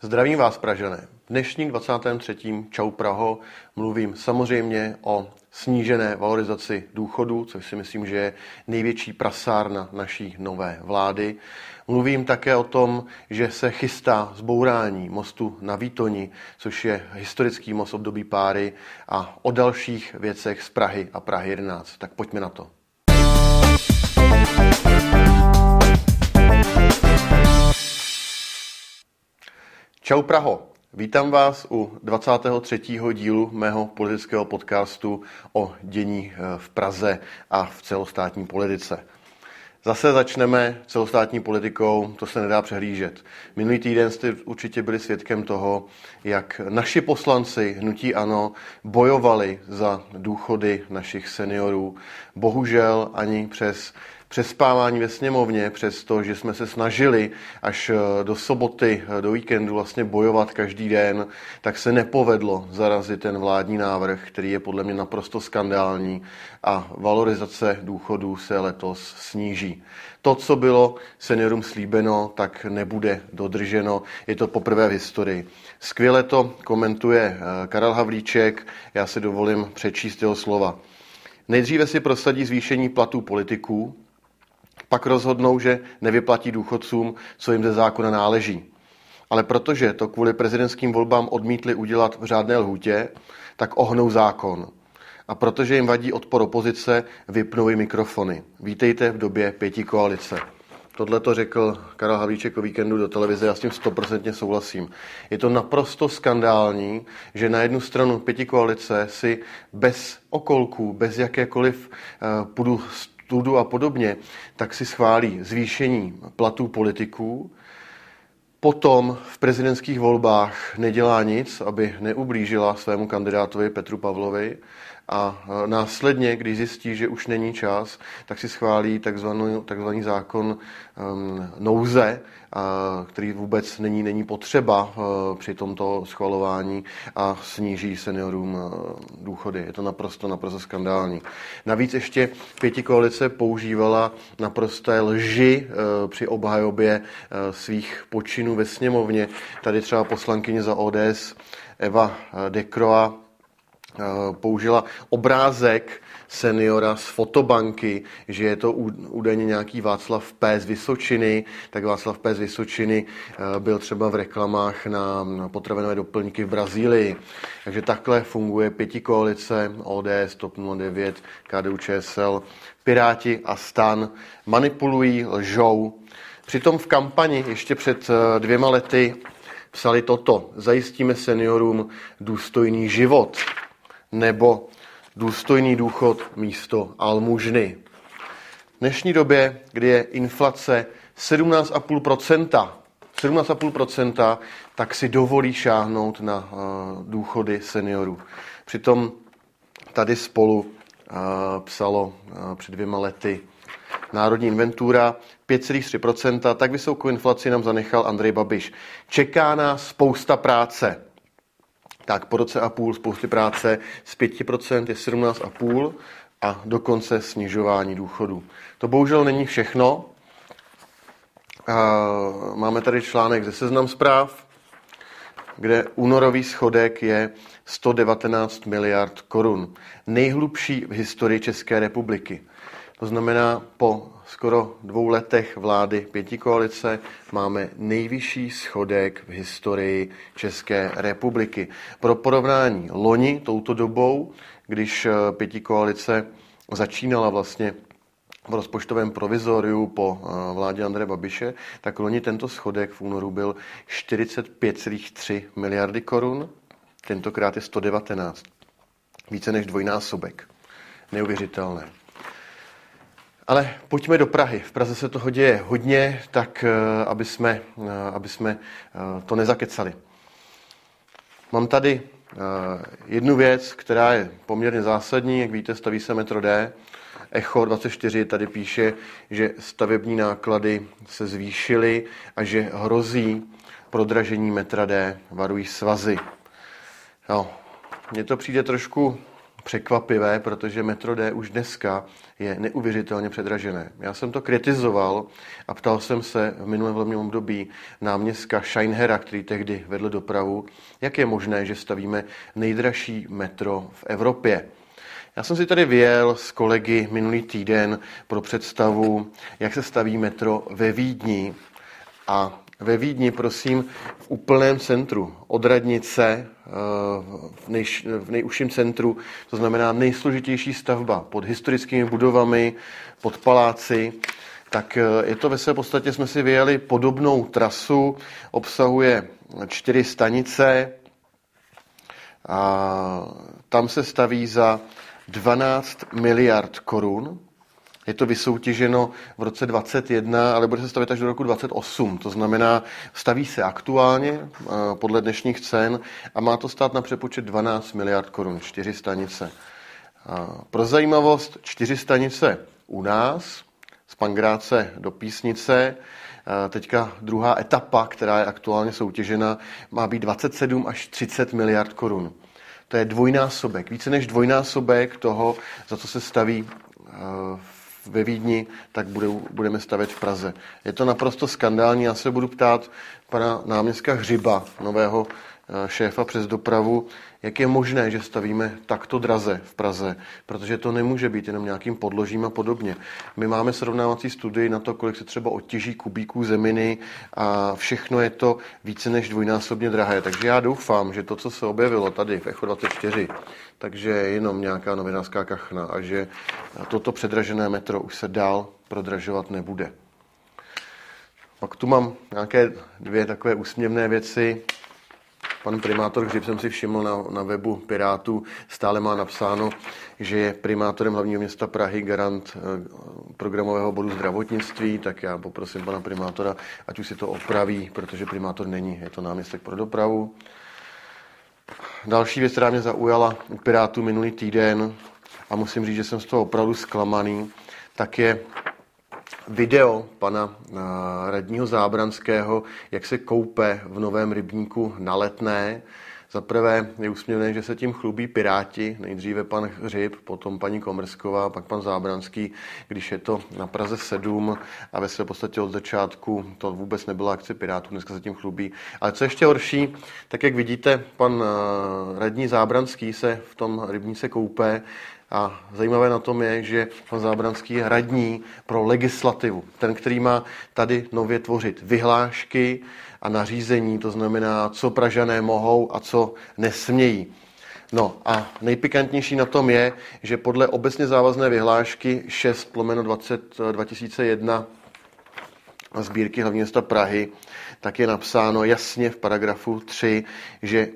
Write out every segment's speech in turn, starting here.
Zdravím vás, Pražané. V dnešním 23. Čau Praho mluvím samozřejmě o snížené valorizaci důchodu, což si myslím, že je největší prasárna naší nové vlády. Mluvím také o tom, že se chystá zbourání mostu na Výtoni, což je historický most období páry a o dalších věcech z Prahy a Prahy 11. Tak pojďme na to. Čau Praho, vítám vás u 23. dílu mého politického podcastu o dění eh, v Praze a v celostátní politice. Zase začneme celostátní politikou, to se nedá přehlížet. Minulý týden jste určitě byli svědkem toho, jak naši poslanci hnutí ANO bojovali za důchody našich seniorů. Bohužel ani přes přespávání ve sněmovně, přesto, že jsme se snažili až eh, do soboty, eh, do víkendu vlastně bojovat každý den, tak se nepovedlo zarazit ten vládní návrh, který je podle mě naprosto skandální a valorizace důchodů se letos sníží. To, co bylo seniorům slíbeno, tak nebude dodrženo. Je to poprvé v historii. Skvěle to komentuje eh, Karel Havlíček. Já si dovolím přečíst jeho slova. Nejdříve si prosadí zvýšení platů politiků, pak rozhodnou, že nevyplatí důchodcům, co jim ze zákona náleží. Ale protože to kvůli prezidentským volbám odmítli udělat v řádné lhůtě, tak ohnou zákon. A protože jim vadí odpor opozice, vypnou i mikrofony. Vítejte v době pěti koalice. Tohle to řekl Karel Havlíček o víkendu do televize, já s tím stoprocentně souhlasím. Je to naprosto skandální, že na jednu stranu pěti koalice si bez okolků, bez jakékoliv uh, půdu studu a podobně, tak si schválí zvýšení platů politiků, potom v prezidentských volbách nedělá nic, aby neublížila svému kandidátovi Petru Pavlovi a e, následně, když zjistí, že už není čas, tak si schválí takzvaný, takzvaný zákon um, nouze, a, který vůbec není, není potřeba uh, při tomto schvalování a sníží seniorům uh, důchody. Je to naprosto, naprosto skandální. Navíc ještě pěti koalice používala naprosté lži uh, při obhajobě svých počinů ve sněmovně. Tady třeba poslankyně za ODS Eva Dekroa použila obrázek seniora z fotobanky, že je to údajně nějaký Václav P. z Vysočiny, tak Václav P. z Vysočiny eh, byl třeba v reklamách na potravinové doplňky v Brazílii. Takže takhle funguje pěti koalice ODS, TOP 09, KDU, ČSL, Piráti a STAN. Manipulují, lžou. Přitom v kampani ještě před eh, dvěma lety psali toto. Zajistíme seniorům důstojný život nebo důstojný důchod místo almužny. V dnešní době, kdy je inflace 17,5%, 17,5%, tak si dovolí šáhnout na uh, důchody seniorů. Přitom tady spolu uh, psalo uh, před dvěma lety Národní inventura 5,3%, tak vysokou inflaci nám zanechal Andrej Babiš. Čeká nás spousta práce tak po roce a půl spousty práce z 5% je 17,5% a dokonce snižování důchodů. To bohužel není všechno. Máme tady článek ze Seznam zpráv, kde únorový schodek je 119 miliard korun. Nejhlubší v historii České republiky. To znamená, po skoro dvou letech vlády pěti koalice máme nejvyšší schodek v historii České republiky. Pro porovnání loni touto dobou, když eh, pěti koalice začínala vlastně v rozpočtovém provizoriu po eh, vládě Andreje Babiše, tak loni tento schodek v únoru byl 45,3 miliardy korun, tentokrát je 119. Více než dvojnásobek. Neuvěřitelné. Ale pojďme do Prahy. V Praze se toho děje hodně, tak eh, aby jsme, eh, aby jsme eh, to nezakecali. Mám tady jednu věc, která je poměrně zásadní. Jak víte, staví se metro D. Echo 24 tady píše, že stavební náklady se zvýšily a že hrozí prodražení metra D. Varují svazy. Jo, mně to přijde trošku překvapivé, protože metro D už dneska je neuvěřitelně předražené. Já jsem to kritizoval a ptal jsem se v minulém volebním období náměstka Scheinhera, který tehdy vedl dopravu, jak je možné, že stavíme nejdražší metro v Evropě. Já jsem si tady vyjel s kolegy minulý týden pro představu, jak se staví metro ve Vídni a ve Vídni, prosím, v úplném centru, od radnice, eh, v, nej, v nejužším centru, to znamená nejsložitější stavba pod historickými budovami, pod paláci, tak eh, je to ve své podstatě, jsme si vyjeli podobnou trasu, obsahuje čtyři stanice a tam se staví za 12 miliard korun. Je to vysoutěženo v roce 2021, ale bude se stavět až do roku 2028. To znamená, staví se aktuálně eh, podle dnešních cen a má to stát na přepočet 12 miliard korun, čtyři stanice. Pro zajímavost, čtyři stanice u nás, z Pangráce do Písnice, eh, Teďka druhá etapa, která je aktuálně soutěžena, má být 27 až 30 miliard korun. To je dvojnásobek, více než dvojnásobek toho, za co se staví eh, ve Vídni, tak budeme stavět v Praze. Je to naprosto skandální. Já se budu ptát pana náměstka Hřiba, nového šéfa přes dopravu, jak je možné, že stavíme takto draze v Praze, protože to nemůže být jenom nějakým podložím a podobně. My máme srovnávací studii na to, kolik se třeba odtěží kubíků zeminy a všechno je to více než dvojnásobně drahé. Takže já doufám, že to, co se objevilo tady v Echo 24, takže je jenom nějaká novinářská kachna a že toto předražené metro už se dál prodražovat nebude. Pak tu mám nějaké dvě takové úsměvné věci. Pan primátor Hřib jsem si všiml na, na webu Pirátů, stále má napsáno, že je primátorem hlavního města Prahy garant eh, programového bodu zdravotnictví, tak já poprosím pana primátora, ať už si to opraví, protože primátor není, je to náměstek pro dopravu. Další věc, která mě zaujala u Pirátů minulý týden, a musím říct, že jsem z toho opravdu zklamaný, tak je video pana uh, radního Zábranského, jak se koupe v novém rybníku na letné. Za prvé je úsměvné, že se tím chlubí Piráti, nejdříve pan Hřib, potom paní Komrsková, pak pan Zábranský, když je to na Praze 7 a ve své podstatě od začátku to vůbec nebyla akce Pirátů, dneska se tím chlubí. Ale co ještě horší, tak jak vidíte, pan radní Zábranský se v tom rybníce koupe a zajímavé na tom je, že pan Zábranský je radní pro legislativu. Ten, který má tady nově tvořit vyhlášky a nařízení, to znamená, co Pražané mohou a co nesmějí. No a nejpikantnější na tom je, že podle obecně závazné vyhlášky 6 lomeno 20, 2001 sbírky hlavního města Prahy, tak je napsáno jasně v paragrafu 3, že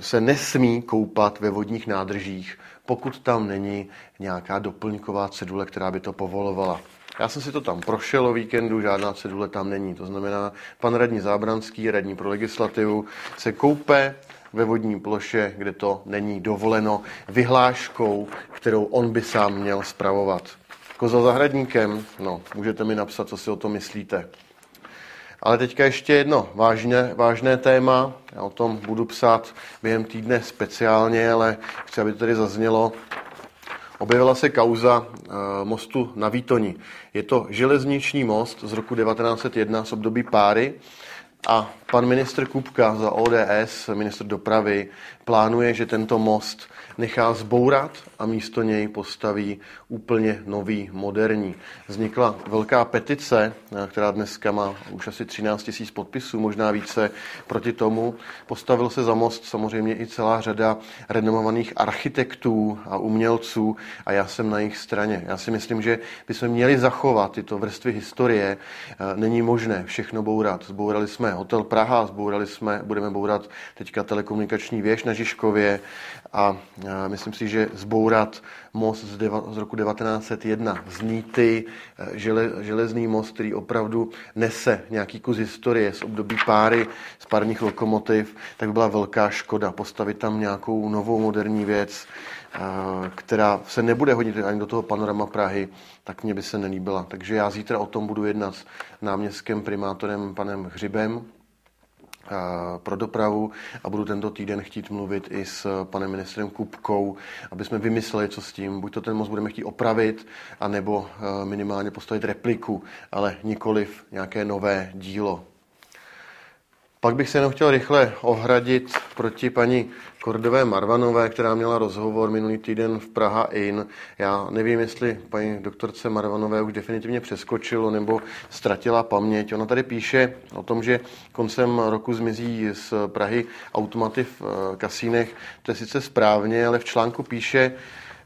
se nesmí koupat ve vodních nádržích, pokud tam není nějaká doplňková cedule, která by to povolovala. Já jsem si to tam prošel o víkendu, žádná cedule tam není. To znamená, pan radní Zábranský, radní pro legislativu, se koupe ve vodní ploše, kde to není dovoleno vyhláškou, kterou on by sám měl spravovat. Koza zahradníkem, no, můžete mi napsat, co si o tom myslíte. Ale teďka ještě jedno vážné, vážné téma. Já o tom budu psát během týdne speciálně, ale chci, aby to tady zaznělo. Objevila se kauza e, mostu na Výtoni. Je to železniční most z roku 1901 z období páry a pan ministr Kupka za ODS, ministr dopravy, plánuje, že tento most nechá zbourat a místo něj postaví úplně nový, moderní. Vznikla velká petice, která dneska má už asi 13 tisíc podpisů, možná více proti tomu. Postavil se za most samozřejmě i celá řada renomovaných architektů a umělců a já jsem na jejich straně. Já si myslím, že bychom měli zachovat tyto vrstvy historie. Není možné všechno bourat. Zbourali jsme hotel Praha, zbourali jsme, budeme bourat teďka telekomunikační věž na Žižkově a myslím si, že zbourat most z, deva, z roku 1901 z Níty, eh, žele, železný most, který opravdu nese nějaký kus historie z období páry, z párních lokomotiv, tak by byla velká škoda postavit tam nějakou novou moderní věc, eh, která se nebude hodit ani do toho panorama Prahy, tak mě by se nelíbila. Takže já zítra o tom budu jednat s náměstkem primátorem panem Hřibem, pro dopravu a budu tento týden chtít mluvit i s panem ministrem Kupkou, aby jsme vymysleli, co s tím. Buď to ten most budeme chtít opravit, anebo minimálně postavit repliku, ale nikoliv nějaké nové dílo. Pak bych se jenom chtěl rychle ohradit proti paní Kordové Marvanové, která měla rozhovor minulý týden v Praha In. Já nevím, jestli paní doktorce Marvanové už definitivně přeskočilo nebo ztratila paměť. Ona tady píše o tom, že koncem roku zmizí z Prahy automaty v eh, kasínech. To je sice správně, ale v článku píše,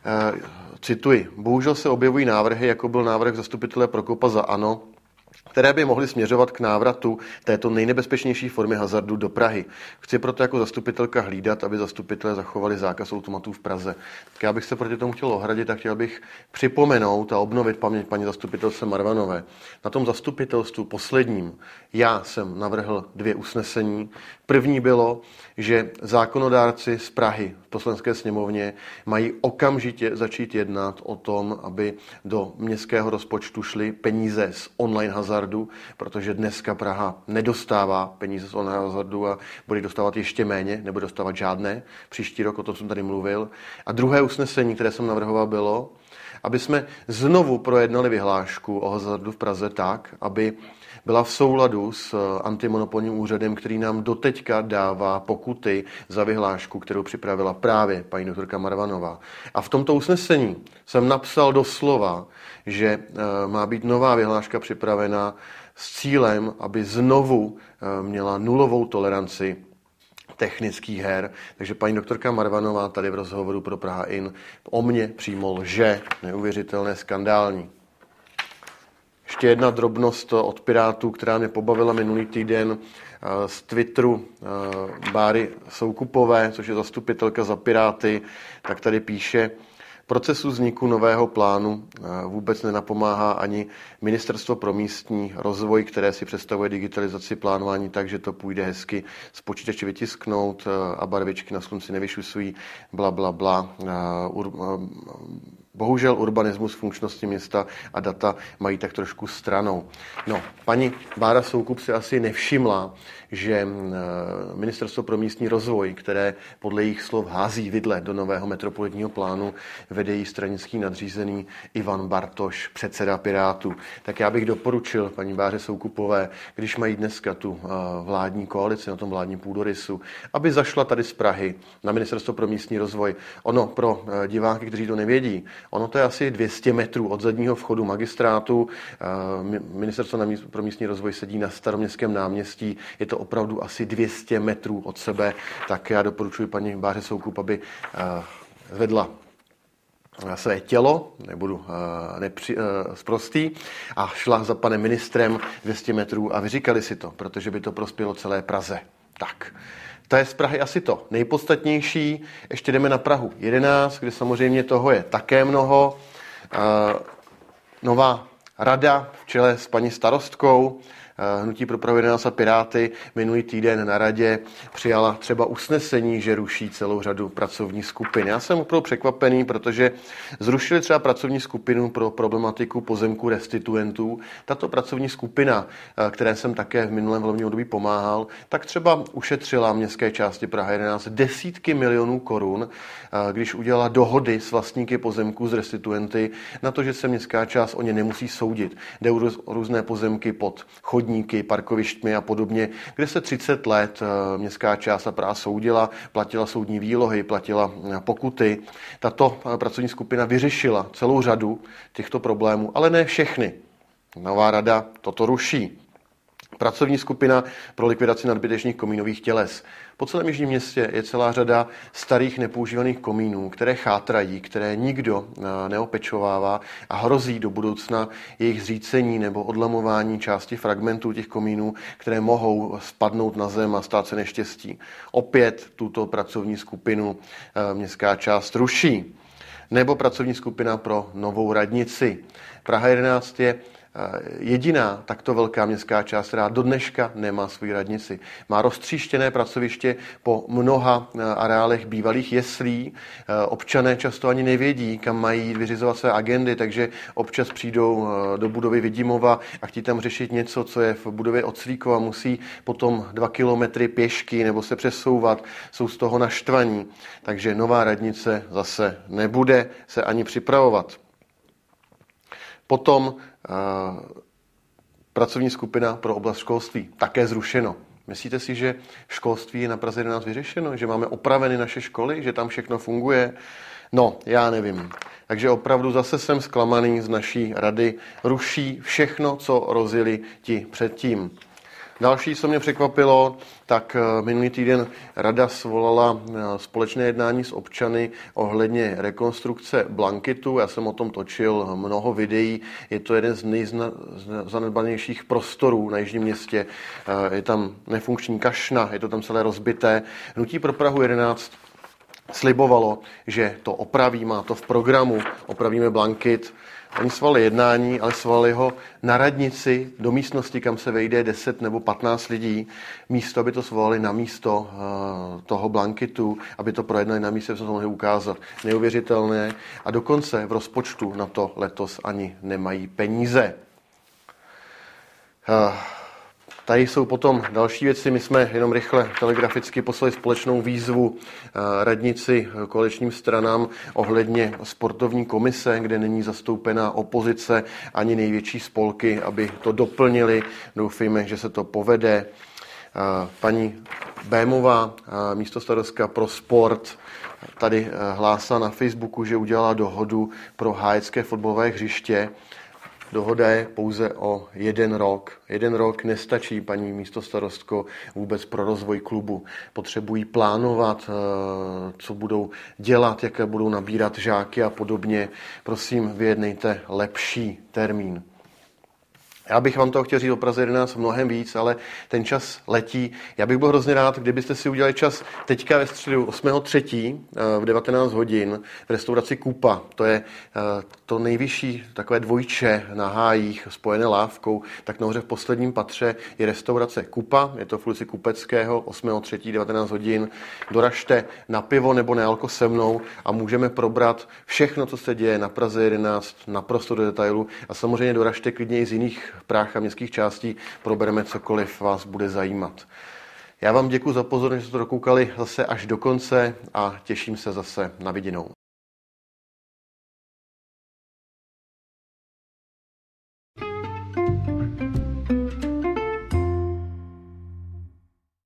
eh, cituji, bohužel se objevují návrhy, jako byl návrh zastupitele Prokopa za ANO, které by mohly směřovat k návratu této nejnebezpečnější formy hazardu do Prahy. Chci proto jako zastupitelka hlídat, aby zastupitelé zachovali zákaz automatů v Praze. Tak já bych se proti tomu chtěl ohradit a chtěl bych připomenout a obnovit paměť paní zastupitelce Marvanové. Na tom zastupitelstvu posledním já jsem navrhl dvě usnesení. První bylo, že zákonodárci z Prahy v poslanské sněmovně mají okamžitě začít jednat o tom, aby do městského rozpočtu šly peníze z online hazardu, protože dneska Praha nedostává peníze z online hazardu a bude dostávat ještě méně, nebo dostávat žádné. Příští rok, o tom jsem tady mluvil. A druhé usnesení, které jsem navrhoval, bylo, aby jsme znovu projednali vyhlášku o hazardu v Praze tak, aby byla v souladu s eh, antimonopolním úřadem, který nám doteďka dává pokuty za vyhlášku, kterou připravila právě paní doktorka Marvanová. A v tomto usnesení jsem napsal doslova, že eh, má být nová vyhláška připravena s cílem, aby znovu eh, měla nulovou toleranci technických her. Takže paní doktorka Marvanová tady v rozhovoru pro Praha In o mě přímo lže, neuvěřitelné, skandální. Ještě jedna drobnost od Pirátů, která mě pobavila minulý týden eh, z Twitteru eh, Báry Soukupové, což je zastupitelka za Piráty, tak tady píše, Procesu vzniku nového plánu eh, vůbec nenapomáhá ani Ministerstvo pro místní rozvoj, které si představuje digitalizaci plánování tak, že to půjde hezky z počítače vytisknout a barvičky na slunci nevyšusují, bla, bla, bla. Bohužel urbanismus, funkčnosti města a data mají tak trošku stranou. No, paní Bára Soukup si asi nevšimla, že eh, Ministerstvo pro místní rozvoj, které podle jejich slov hází vidle do nového metropolitního plánu, vede jí stranický nadřízený Ivan Bartoš, předseda Pirátů. Tak já bych doporučil paní Báře Soukupové, když mají dneska tu eh, vládní koalici na tom vládním půdorysu, aby zašla tady z Prahy na Ministerstvo pro místní rozvoj. Ono pro eh, diváky, kteří to nevědí, ono to je asi 200 metrů od zadního vchodu magistrátu. Ministerstvo pro místní rozvoj sedí na staroměstském náměstí. Je to opravdu asi 200 metrů od sebe, tak já doporučuji paní Báře Soukup, aby eh, zvedla eh, své tělo, nebudu nepři, zprostý, a šla za panem ministrem 200 metrů a vyříkali si to, protože by to prospělo celé Praze. Tak, to je z Prahy asi to nejpodstatnější. Ještě jdeme na Prahu 11, kde samozřejmě toho je také mnoho. Uh, nová rada v čele s paní starostkou Eh, Hnutí pro pravo 11 a Piráty minulý týden na radě přijala třeba usnesení, že ruší celou řadu pracovních skupin. Já jsem opravdu překvapený, protože zrušili třeba pracovní skupinu pro problematiku pozemku restituentů. Tato pracovní skupina, eh, které jsem také v minulém volebním období pomáhal, tak třeba ušetřila městské části Praha 11 desítky milionů korun, eh, když udělala dohody s vlastníky pozemků z restituenty na to, že se městská část o ně nemusí soudit. Jde různé pozemky pod chodní chodníky, parkovištmi a podobně, kde se 30 let eh, městská část a Praha soudila, platila soudní výlohy, platila eh, pokuty. Tato eh, pracovní skupina vyřešila celou řadu těchto problémů, ale ne všechny. Nová rada toto ruší. Pracovní skupina pro likvidaci nadbytečných komínových těles. Po celém jižním městě je celá řada starých nepoužívaných komínů, které chátrají, které nikdo eh, neopečovává a hrozí do budoucna jejich zřícení nebo odlamování části fragmentů těch komínů, které mohou spadnout na zem a stát se neštěstí. Opět tuto pracovní skupinu eh, městská část ruší nebo pracovní skupina pro novou radnici. Praha 11 je jediná takto velká městská část, která do dneška nemá svou radnici. Má roztříštěné pracoviště po mnoha areálech bývalých jeslí. Občané často ani nevědí, kam mají vyřizovat své agendy, takže občas přijdou do budovy Vidimova a chtí tam řešit něco, co je v budově Oclíkova, musí potom dva kilometry pěšky nebo se přesouvat, jsou z toho naštvaní. Takže nová radnice zase nebude se ani připravovat. Potom pracovní skupina pro oblast školství, také zrušeno. Myslíte si, že školství je na Praze 11 vyřešeno, že máme opraveny naše školy, že tam všechno funguje? No, já nevím. Takže opravdu zase jsem zklamaný z naší rady. Ruší všechno, co rozjeli ti předtím. Další, co mě překvapilo, tak eh, minulý týden rada svolala eh, společné jednání s občany ohledně rekonstrukce Blankitu. Já jsem o tom točil mnoho videí. Je to jeden z nejzanedbanějších prostorů na Jižním městě. Eh, je tam nefunkční kašna, je to tam celé rozbité. Hnutí pro Prahu 11 slibovalo, že to opraví, má to v programu, opravíme Blankit. Oni svalili jednání, ale svalili ho na radnici do místnosti, kam se vejde 10 nebo 15 lidí, místo, aby to svolali na místo uh, toho blankitu, aby to projednali na místě, aby se to mohli ukázat. Neuvěřitelné. A dokonce v rozpočtu na to letos ani nemají peníze. Uh, Tady jsou potom další věci. My jsme jenom rychle telegraficky poslali společnou výzvu eh, radnici eh, koaličním stranám ohledně sportovní komise, kde není zastoupená opozice ani největší spolky, aby to doplnili. Doufejme, že se to povede. Eh, paní Bémová, místo starostka pro sport, tady hlásá na Facebooku, že udělala dohodu pro hájecké fotbalové hřiště Dohoda je pouze o jeden rok. Jeden rok nestačí, paní místostarostko, vůbec pro rozvoj klubu. Potřebují plánovat, eh, co budou dělat, jaké budou nabírat žáky a podobně. Prosím, vyjednejte lepší termín. Já bych vám to chtěl říct o Praze 11 mnohem víc, ale ten čas letí. Já bych byl hrozně rád, kdybyste si udělali čas teďka ve středu 8.3. Eh, v 19 hodin v restauraci Kupa. To je eh, to nejvyšší takové dvojče na hájích spojené lávkou. Tak nahoře v posledním patře je restaurace Kupa. Je to v ulici Kupeckého 8.3. 19 hodin. Doražte na pivo nebo na alko se mnou a můžeme probrat všechno, co se děje na Praze 11, naprosto do detailu. A samozřejmě doražte klidně i z jiných práh a městských částí probereme cokoliv vás bude zajímat. Já vám děkuji za pozornost, že jste to dokoukali zase až do konce a těším se zase na viděnou.